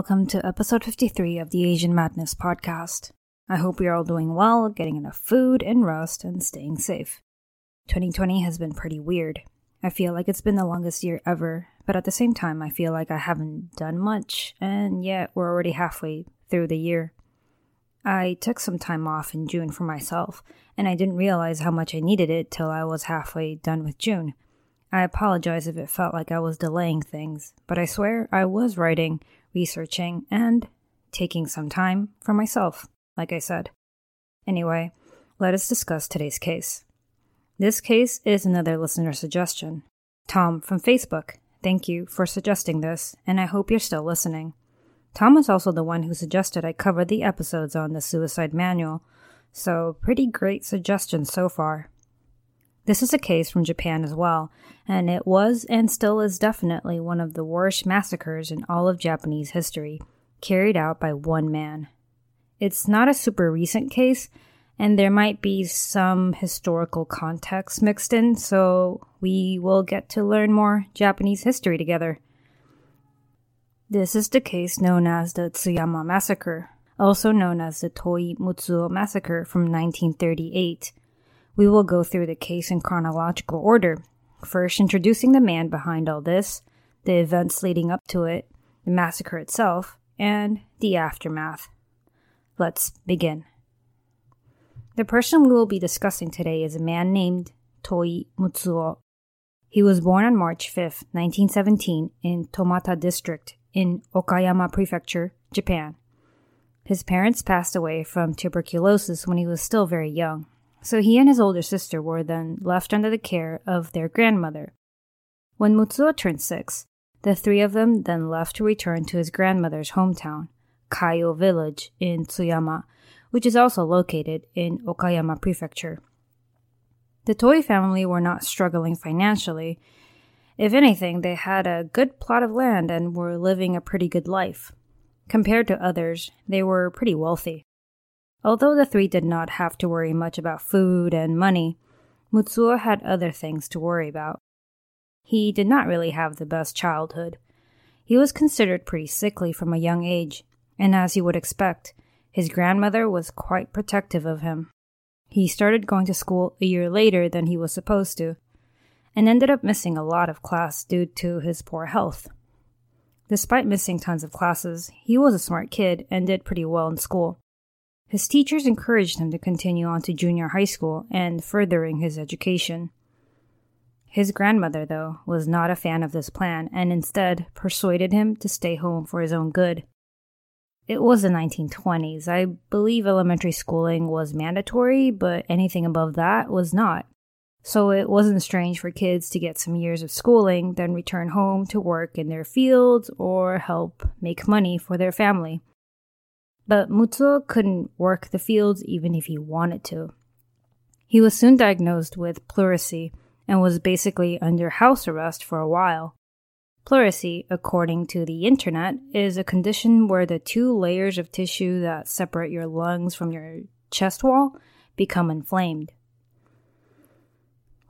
Welcome to episode 53 of the Asian Madness podcast. I hope you're all doing well, getting enough food and rest, and staying safe. 2020 has been pretty weird. I feel like it's been the longest year ever, but at the same time, I feel like I haven't done much, and yet we're already halfway through the year. I took some time off in June for myself, and I didn't realize how much I needed it till I was halfway done with June. I apologize if it felt like I was delaying things, but I swear I was writing, researching, and taking some time for myself, like I said. Anyway, let us discuss today's case. This case is another listener suggestion. Tom from Facebook, thank you for suggesting this, and I hope you're still listening. Tom was also the one who suggested I cover the episodes on the suicide manual, so pretty great suggestion so far. This is a case from Japan as well, and it was and still is definitely one of the worst massacres in all of Japanese history, carried out by one man. It's not a super recent case, and there might be some historical context mixed in, so we will get to learn more Japanese history together. This is the case known as the Tsuyama Massacre, also known as the Toi Mutsuo Massacre from 1938 we will go through the case in chronological order, first introducing the man behind all this, the events leading up to it, the massacre itself, and the aftermath. Let's begin. The person we will be discussing today is a man named Toi Mutsuo. He was born on March 5, 1917, in Tomata District in Okayama Prefecture, Japan. His parents passed away from tuberculosis when he was still very young, so he and his older sister were then left under the care of their grandmother. When Mutsuo turned six, the three of them then left to return to his grandmother's hometown, Kaio village in Tsuyama, which is also located in Okayama Prefecture. The Toi family were not struggling financially. If anything, they had a good plot of land and were living a pretty good life. Compared to others, they were pretty wealthy. Although the three did not have to worry much about food and money, Mutsuo had other things to worry about. He did not really have the best childhood. He was considered pretty sickly from a young age, and as you would expect, his grandmother was quite protective of him. He started going to school a year later than he was supposed to, and ended up missing a lot of class due to his poor health. Despite missing tons of classes, he was a smart kid and did pretty well in school. His teachers encouraged him to continue on to junior high school and furthering his education. His grandmother, though, was not a fan of this plan and instead persuaded him to stay home for his own good. It was the 1920s. I believe elementary schooling was mandatory, but anything above that was not. So it wasn't strange for kids to get some years of schooling, then return home to work in their fields or help make money for their family. But Mutsuo couldn't work the fields even if he wanted to. He was soon diagnosed with pleurisy and was basically under house arrest for a while. Pleurisy, according to the internet, is a condition where the two layers of tissue that separate your lungs from your chest wall become inflamed.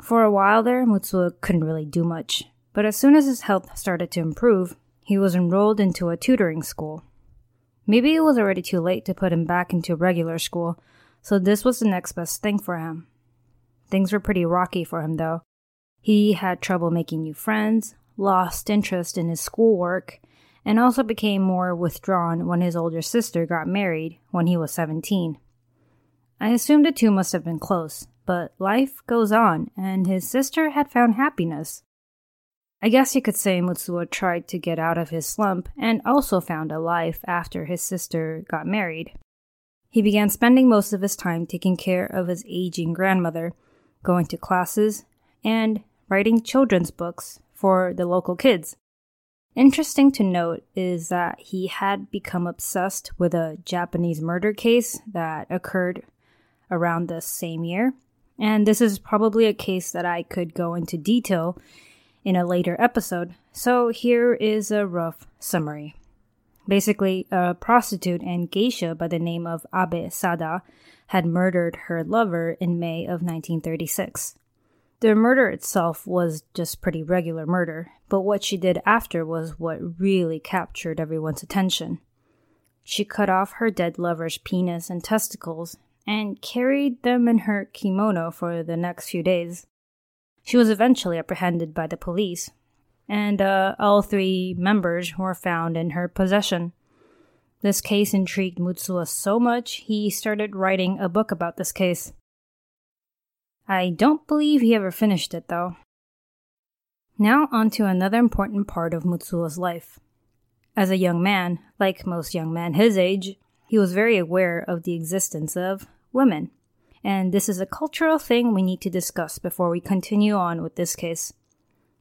For a while there, Mutsuo couldn't really do much, but as soon as his health started to improve, he was enrolled into a tutoring school. Maybe it was already too late to put him back into regular school, so this was the next best thing for him. Things were pretty rocky for him, though. He had trouble making new friends, lost interest in his schoolwork, and also became more withdrawn when his older sister got married when he was 17. I assumed the two must have been close, but life goes on, and his sister had found happiness. I guess you could say Mutsuo tried to get out of his slump and also found a life after his sister got married. He began spending most of his time taking care of his aging grandmother, going to classes, and writing children's books for the local kids. Interesting to note is that he had become obsessed with a Japanese murder case that occurred around the same year. And this is probably a case that I could go into detail in a later episode, so here is a rough summary. Basically, a prostitute and geisha by the name of Abe Sada had murdered her lover in May of 1936. The murder itself was just pretty regular murder, but what she did after was what really captured everyone's attention. She cut off her dead lover's penis and testicles and carried them in her kimono for the next few days. She was eventually apprehended by the police, and uh, all three members were found in her possession. This case intrigued Mutsuo so much he started writing a book about this case. I don't believe he ever finished it, though. Now, on to another important part of Mutsuo's life. As a young man, like most young men his age, he was very aware of the existence of women. And this is a cultural thing we need to discuss before we continue on with this case.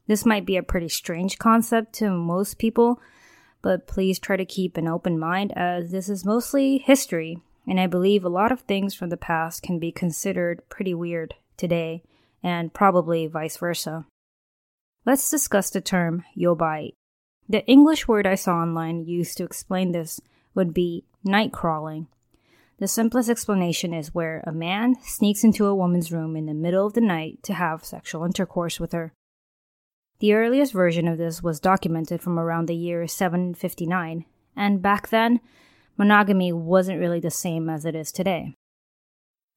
This might be a pretty strange concept to most people, but please try to keep an open mind as this is mostly history, and I believe a lot of things from the past can be considered pretty weird today, and probably vice versa. Let's discuss the term yobai. The English word I saw online used to explain this would be night crawling. The simplest explanation is where a man sneaks into a woman's room in the middle of the night to have sexual intercourse with her. The earliest version of this was documented from around the year 759, and back then, monogamy wasn't really the same as it is today.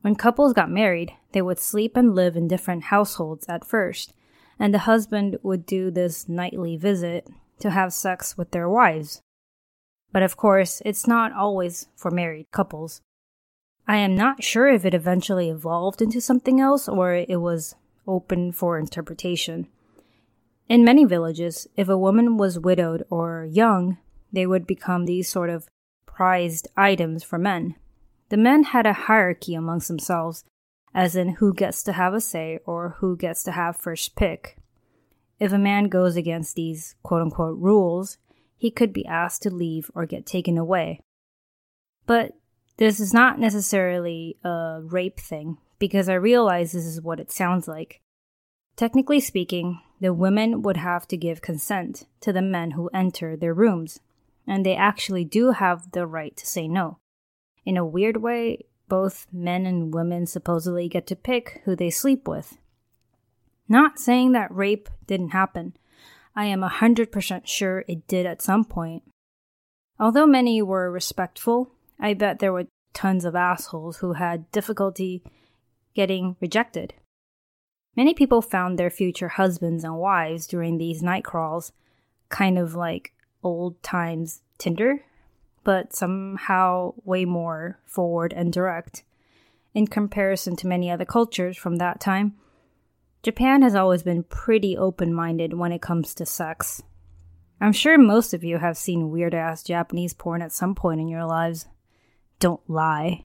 When couples got married, they would sleep and live in different households at first, and the husband would do this nightly visit to have sex with their wives. But of course, it's not always for married couples. I am not sure if it eventually evolved into something else or it was open for interpretation. In many villages, if a woman was widowed or young, they would become these sort of prized items for men. The men had a hierarchy amongst themselves, as in who gets to have a say or who gets to have first pick. If a man goes against these quote unquote rules, he could be asked to leave or get taken away. But this is not necessarily a rape thing, because I realize this is what it sounds like. Technically speaking, the women would have to give consent to the men who enter their rooms, and they actually do have the right to say no. In a weird way, both men and women supposedly get to pick who they sleep with. Not saying that rape didn't happen. I am 100% sure it did at some point. Although many were respectful, I bet there were tons of assholes who had difficulty getting rejected. Many people found their future husbands and wives during these night crawls kind of like old times Tinder, but somehow way more forward and direct. In comparison to many other cultures from that time, Japan has always been pretty open minded when it comes to sex. I'm sure most of you have seen weird ass Japanese porn at some point in your lives. Don't lie.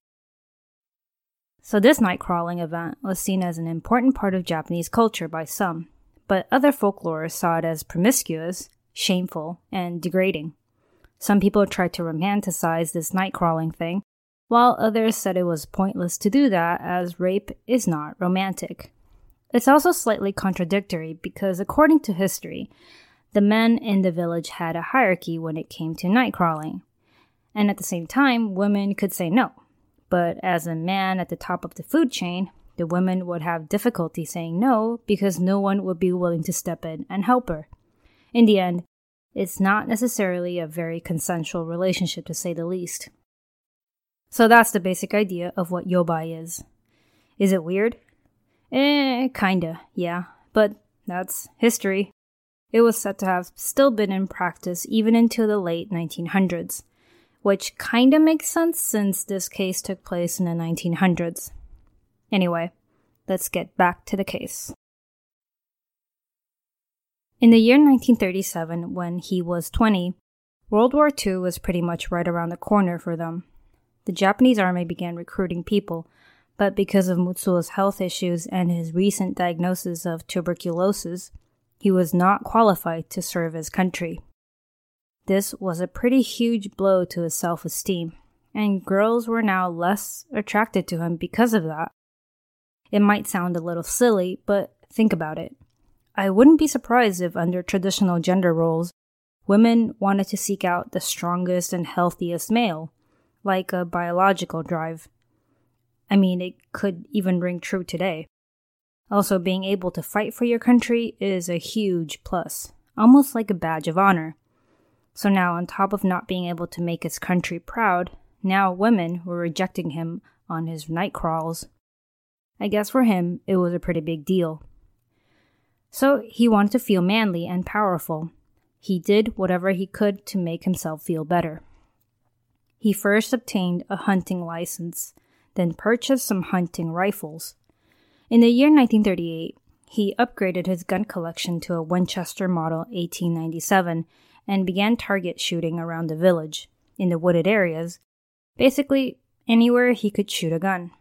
So, this night crawling event was seen as an important part of Japanese culture by some, but other folklorists saw it as promiscuous, shameful, and degrading. Some people tried to romanticize this night crawling thing, while others said it was pointless to do that as rape is not romantic. It's also slightly contradictory because, according to history, the men in the village had a hierarchy when it came to night crawling. And at the same time, women could say no, but as a man at the top of the food chain, the women would have difficulty saying no because no one would be willing to step in and help her. In the end, it's not necessarily a very consensual relationship to say the least. So that's the basic idea of what yobai is. Is it weird? Eh, kinda, yeah, but that's history. It was said to have still been in practice even into the late 1900s which kinda makes sense since this case took place in the 1900s. Anyway, let's get back to the case. In the year 1937, when he was 20, World War II was pretty much right around the corner for them. The Japanese army began recruiting people, but because of Mutsuo's health issues and his recent diagnosis of tuberculosis, he was not qualified to serve his country. This was a pretty huge blow to his self esteem, and girls were now less attracted to him because of that. It might sound a little silly, but think about it. I wouldn't be surprised if, under traditional gender roles, women wanted to seek out the strongest and healthiest male, like a biological drive. I mean, it could even ring true today. Also, being able to fight for your country is a huge plus, almost like a badge of honor. So now, on top of not being able to make his country proud, now women were rejecting him on his night crawls. I guess for him, it was a pretty big deal. So he wanted to feel manly and powerful. He did whatever he could to make himself feel better. He first obtained a hunting license, then purchased some hunting rifles. In the year 1938, he upgraded his gun collection to a Winchester Model 1897 and began target shooting around the village, in the wooded areas, basically anywhere he could shoot a gun.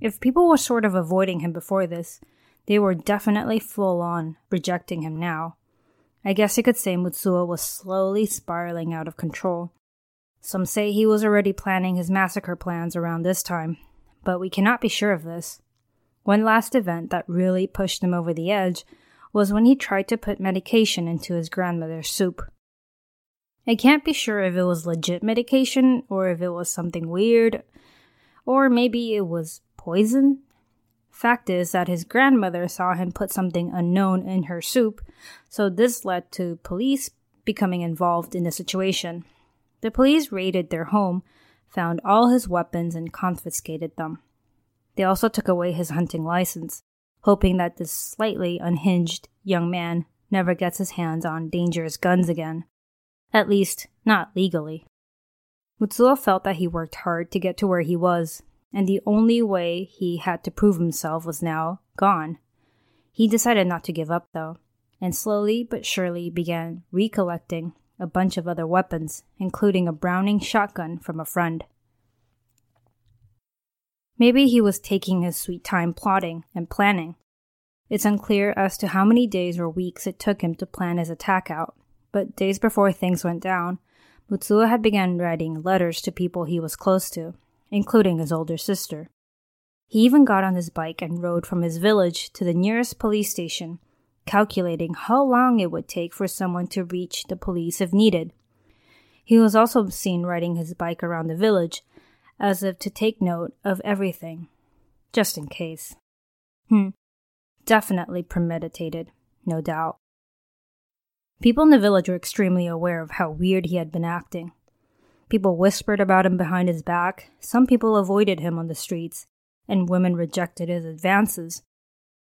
If people were sort of avoiding him before this, they were definitely full on rejecting him now. I guess you could say Mutsuo was slowly spiraling out of control. Some say he was already planning his massacre plans around this time, but we cannot be sure of this. One last event that really pushed him over the edge was when he tried to put medication into his grandmother's soup. I can't be sure if it was legit medication or if it was something weird, or maybe it was poison. Fact is that his grandmother saw him put something unknown in her soup, so this led to police becoming involved in the situation. The police raided their home, found all his weapons, and confiscated them. They also took away his hunting license, hoping that this slightly unhinged young man never gets his hands on dangerous guns again. At least, not legally. Mutsuo felt that he worked hard to get to where he was, and the only way he had to prove himself was now gone. He decided not to give up, though, and slowly but surely began recollecting a bunch of other weapons, including a Browning shotgun from a friend. Maybe he was taking his sweet time plotting and planning. It's unclear as to how many days or weeks it took him to plan his attack out, but days before things went down, Mutsuo had begun writing letters to people he was close to, including his older sister. He even got on his bike and rode from his village to the nearest police station, calculating how long it would take for someone to reach the police if needed. He was also seen riding his bike around the village, as if to take note of everything, just in case. Hmm. Definitely premeditated, no doubt. People in the village were extremely aware of how weird he had been acting. People whispered about him behind his back, some people avoided him on the streets, and women rejected his advances,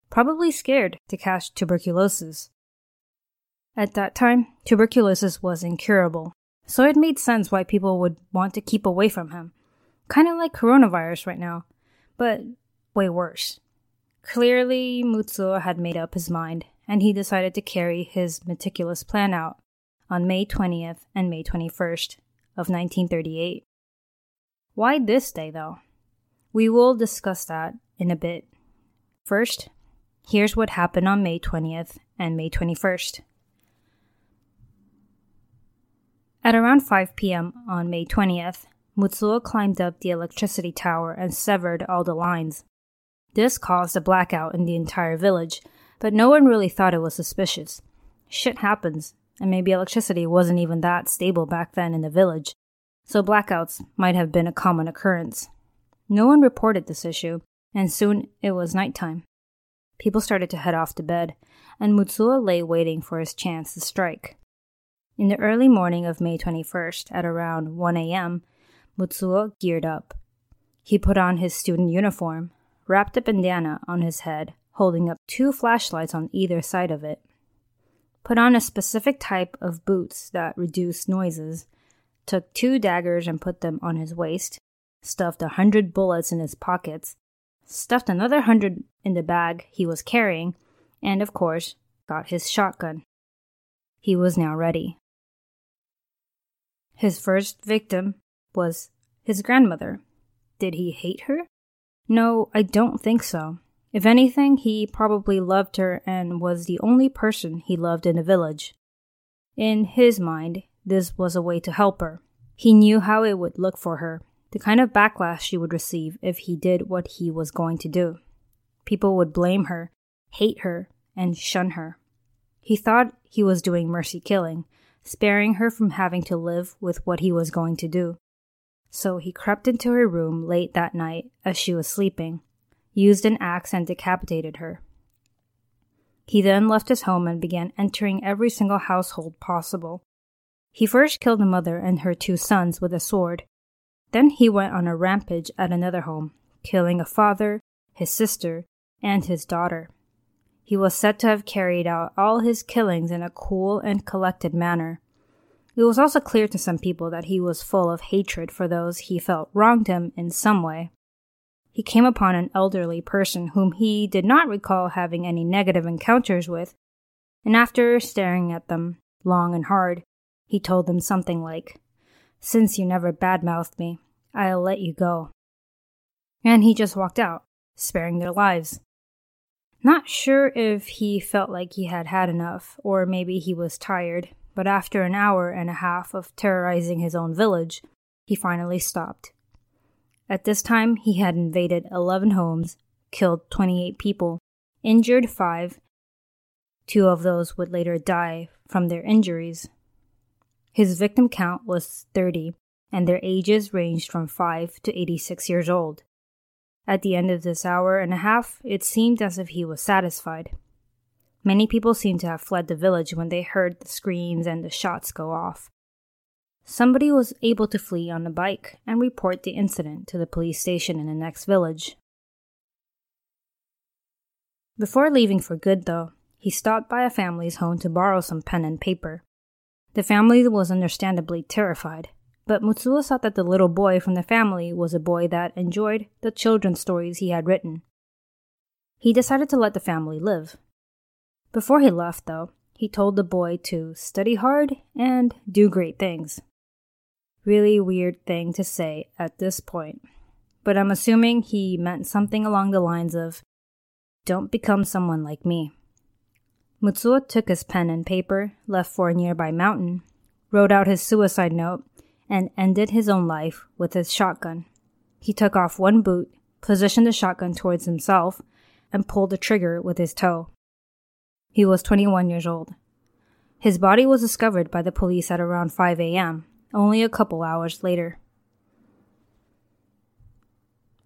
probably scared to catch tuberculosis. At that time, tuberculosis was incurable, so it made sense why people would want to keep away from him. Kind of like coronavirus right now, but way worse. Clearly, Mutsuo had made up his mind, and he decided to carry his meticulous plan out on May 20th and May 21st of 1938. Why this day, though? We will discuss that in a bit. First, here's what happened on May 20th and May 21st. At around 5 p.m. on May 20th, Mutsuo climbed up the electricity tower and severed all the lines. This caused a blackout in the entire village, but no one really thought it was suspicious. Shit happens, and maybe electricity wasn't even that stable back then in the village, so blackouts might have been a common occurrence. No one reported this issue, and soon it was nighttime. People started to head off to bed, and Mutsuo lay waiting for his chance to strike. In the early morning of May 21st, at around 1 a.m., Mutsuo geared up. He put on his student uniform, wrapped a bandana on his head, holding up two flashlights on either side of it, put on a specific type of boots that reduced noises, took two daggers and put them on his waist, stuffed a hundred bullets in his pockets, stuffed another hundred in the bag he was carrying, and of course, got his shotgun. He was now ready. His first victim was his grandmother. Did he hate her? No, I don't think so. If anything, he probably loved her and was the only person he loved in the village. In his mind, this was a way to help her. He knew how it would look for her, the kind of backlash she would receive if he did what he was going to do. People would blame her, hate her, and shun her. He thought he was doing mercy killing, sparing her from having to live with what he was going to do. So he crept into her room late that night as she was sleeping, used an axe and decapitated her. He then left his home and began entering every single household possible. He first killed the mother and her two sons with a sword. Then he went on a rampage at another home, killing a father, his sister, and his daughter. He was said to have carried out all his killings in a cool and collected manner. It was also clear to some people that he was full of hatred for those he felt wronged him in some way. He came upon an elderly person whom he did not recall having any negative encounters with, and after staring at them long and hard, he told them something like, Since you never badmouthed me, I'll let you go. And he just walked out, sparing their lives. Not sure if he felt like he had had enough, or maybe he was tired, but after an hour and a half of terrorizing his own village, he finally stopped. At this time, he had invaded 11 homes, killed 28 people, injured 5. Two of those would later die from their injuries. His victim count was 30, and their ages ranged from 5 to 86 years old. At the end of this hour and a half, it seemed as if he was satisfied. Many people seemed to have fled the village when they heard the screams and the shots go off. Somebody was able to flee on a bike and report the incident to the police station in the next village. Before leaving for good, though, he stopped by a family's home to borrow some pen and paper. The family was understandably terrified, but Mutsuo thought that the little boy from the family was a boy that enjoyed the children's stories he had written. He decided to let the family live, before he left, though, he told the boy to study hard and do great things. Really weird thing to say at this point, but I'm assuming he meant something along the lines of, Don't become someone like me. Mutsuo took his pen and paper, left for a nearby mountain, wrote out his suicide note, and ended his own life with his shotgun. He took off one boot, positioned the shotgun towards himself, and pulled the trigger with his toe. He was 21 years old. His body was discovered by the police at around 5 a.m., only a couple hours later.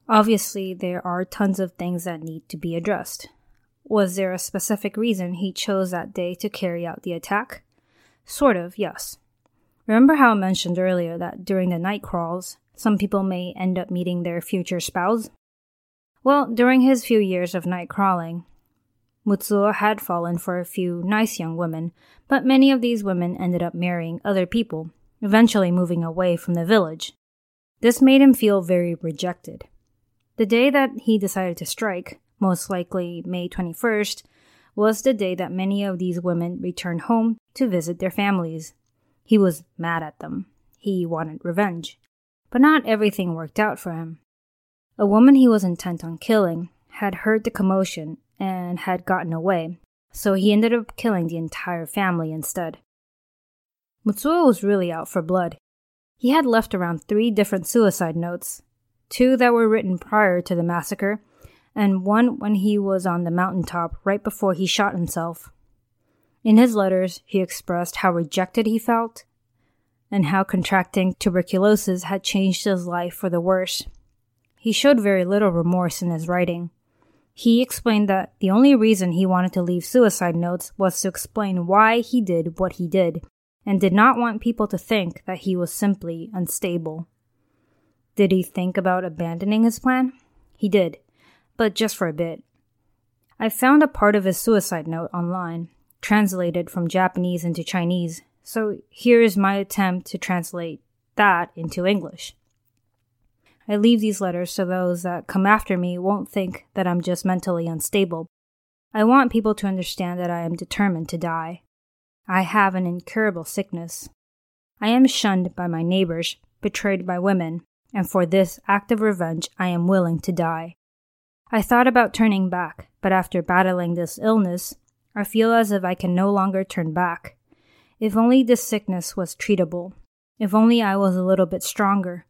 Obviously, there are tons of things that need to be addressed. Was there a specific reason he chose that day to carry out the attack? Sort of, yes. Remember how I mentioned earlier that during the night crawls, some people may end up meeting their future spouse? Well, during his few years of night crawling, Mutsuo had fallen for a few nice young women, but many of these women ended up marrying other people, eventually moving away from the village. This made him feel very rejected. The day that he decided to strike, most likely May 21st, was the day that many of these women returned home to visit their families. He was mad at them. He wanted revenge. But not everything worked out for him. A woman he was intent on killing had heard the commotion and had gotten away, so he ended up killing the entire family instead. Mutsuo was really out for blood. He had left around three different suicide notes, two that were written prior to the massacre, and one when he was on the mountaintop right before he shot himself. In his letters, he expressed how rejected he felt and how contracting tuberculosis had changed his life for the worse. He showed very little remorse in his writing. He explained that the only reason he wanted to leave suicide notes was to explain why he did what he did, and did not want people to think that he was simply unstable. Did he think about abandoning his plan? He did, but just for a bit. I found a part of his suicide note online, translated from Japanese into Chinese, so here is my attempt to translate that into English. I leave these letters so those that come after me won't think that I'm just mentally unstable. I want people to understand that I am determined to die. I have an incurable sickness. I am shunned by my neighbors, betrayed by women, and for this act of revenge I am willing to die. I thought about turning back, but after battling this illness, I feel as if I can no longer turn back. If only this sickness was treatable. If only I was a little bit stronger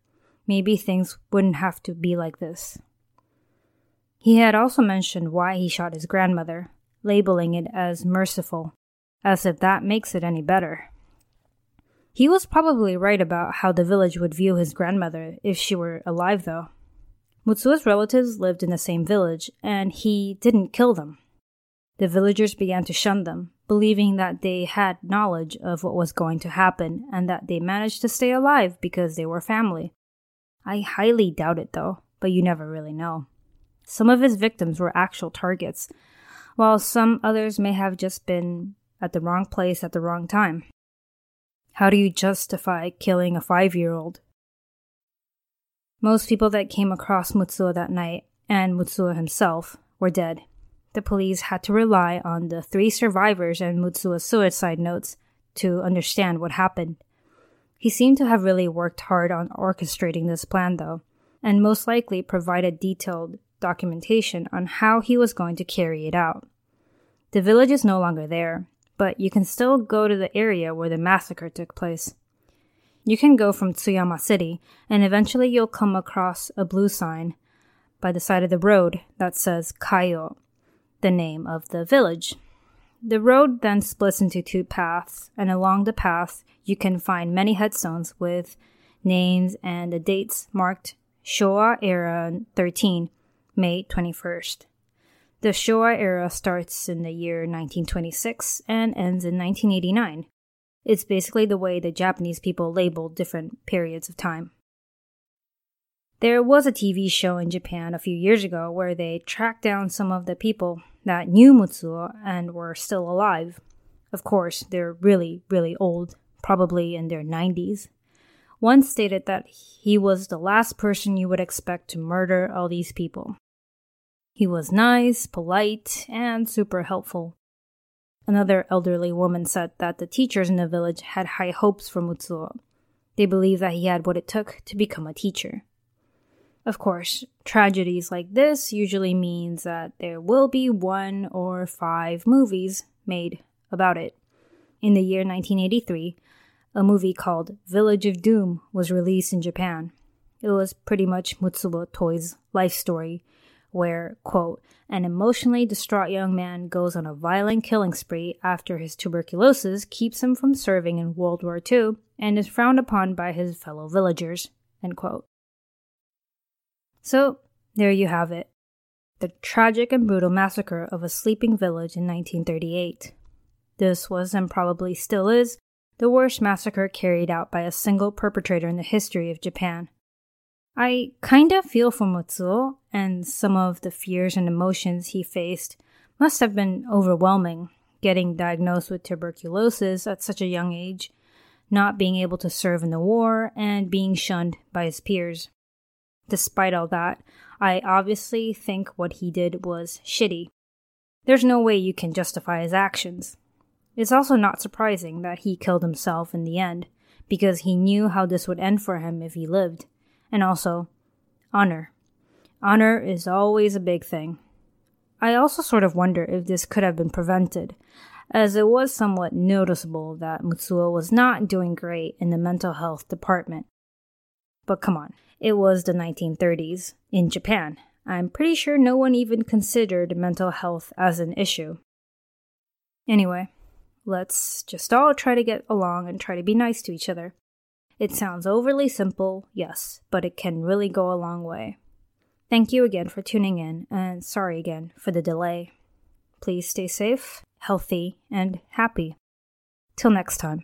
maybe things wouldn't have to be like this. He had also mentioned why he shot his grandmother, labeling it as merciful, as if that makes it any better. He was probably right about how the village would view his grandmother if she were alive, though. Mutsuo's relatives lived in the same village, and he didn't kill them. The villagers began to shun them, believing that they had knowledge of what was going to happen and that they managed to stay alive because they were family. I highly doubt it though, but you never really know. Some of his victims were actual targets, while some others may have just been at the wrong place at the wrong time. How do you justify killing a five year old? Most people that came across Mutsuo that night, and Mutsuo himself, were dead. The police had to rely on the three survivors and Mutsuo's suicide notes to understand what happened. He seemed to have really worked hard on orchestrating this plan, though, and most likely provided detailed documentation on how he was going to carry it out. The village is no longer there, but you can still go to the area where the massacre took place. You can go from Tsuyama City, and eventually you'll come across a blue sign by the side of the road that says Kaio, the name of the village. The road then splits into two paths, and along the path, you can find many headstones with names and the dates marked Showa era 13, May 21st. The Showa era starts in the year 1926 and ends in 1989. It's basically the way the Japanese people labeled different periods of time. There was a TV show in Japan a few years ago where they tracked down some of the people that knew Mutsuo and were still alive. Of course, they're really, really old, probably in their 90s. One stated that he was the last person you would expect to murder all these people. He was nice, polite, and super helpful. Another elderly woman said that the teachers in the village had high hopes for Mutsuo. They believed that he had what it took to become a teacher. Of course, tragedies like this usually means that there will be one or five movies made about it. In the year 1983, a movie called Village of Doom was released in Japan. It was pretty much Mutsuo Toi's life story, where, quote, an emotionally distraught young man goes on a violent killing spree after his tuberculosis keeps him from serving in World War II and is frowned upon by his fellow villagers, end quote. So, there you have it the tragic and brutal massacre of a sleeping village in 1938. This was and probably still is the worst massacre carried out by a single perpetrator in the history of Japan. I kinda feel for Mutsuo and some of the fears and emotions he faced, Must have been overwhelming getting diagnosed with tuberculosis at such a young age, not being able to serve in the war, and being shunned by his peers. Despite all that, I obviously think what he did was shitty. There's no way you can justify his actions. It's also not surprising that he killed himself in the end, because he knew how this would end for him if he lived. And also, honor. Honor is always a big thing. I also sort of wonder if this could have been prevented, as it was somewhat noticeable that Mutsuo was not doing great in the mental health department. But come on, it was the 1930s in Japan. I'm pretty sure no one even considered mental health as an issue. Anyway, let's just all try to get along and try to be nice to each other. It sounds overly simple, yes, but it can really go a long way. Thank you again for tuning in, and sorry again for the delay. Please stay safe, healthy, and happy. Till next time.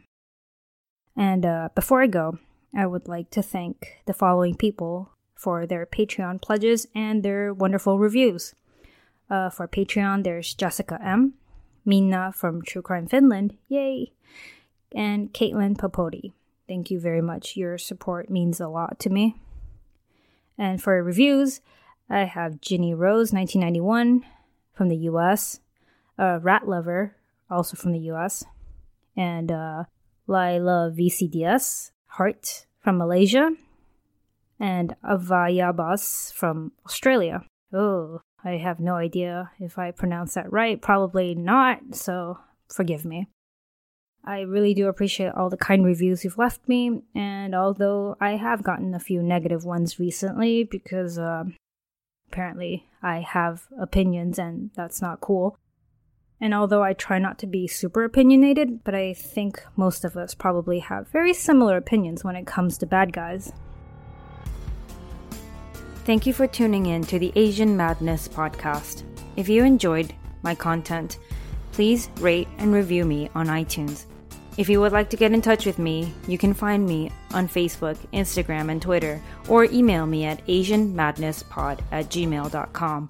And uh, before I go, I would like to thank the following people for their Patreon pledges and their wonderful reviews. Uh, for Patreon, there's Jessica M, Minna from True Crime Finland, yay, and Caitlin Popodi. Thank you very much. Your support means a lot to me. And for reviews, I have Ginny Rose, 1991, from the US, uh, Rat Lover, also from the US, and uh, Lila VCDS, Heart, from Malaysia, and Avayabas from Australia. Oh, I have no idea if I pronounced that right. Probably not, so forgive me. I really do appreciate all the kind reviews you've left me, and although I have gotten a few negative ones recently because uh, apparently I have opinions and that's not cool. And although I try not to be super opinionated, but I think most of us probably have very similar opinions when it comes to bad guys. Thank you for tuning in to the Asian Madness podcast. If you enjoyed my content, please rate and review me on iTunes. If you would like to get in touch with me, you can find me on Facebook, Instagram, and Twitter, or email me at AsianMadnessPod at gmail.com.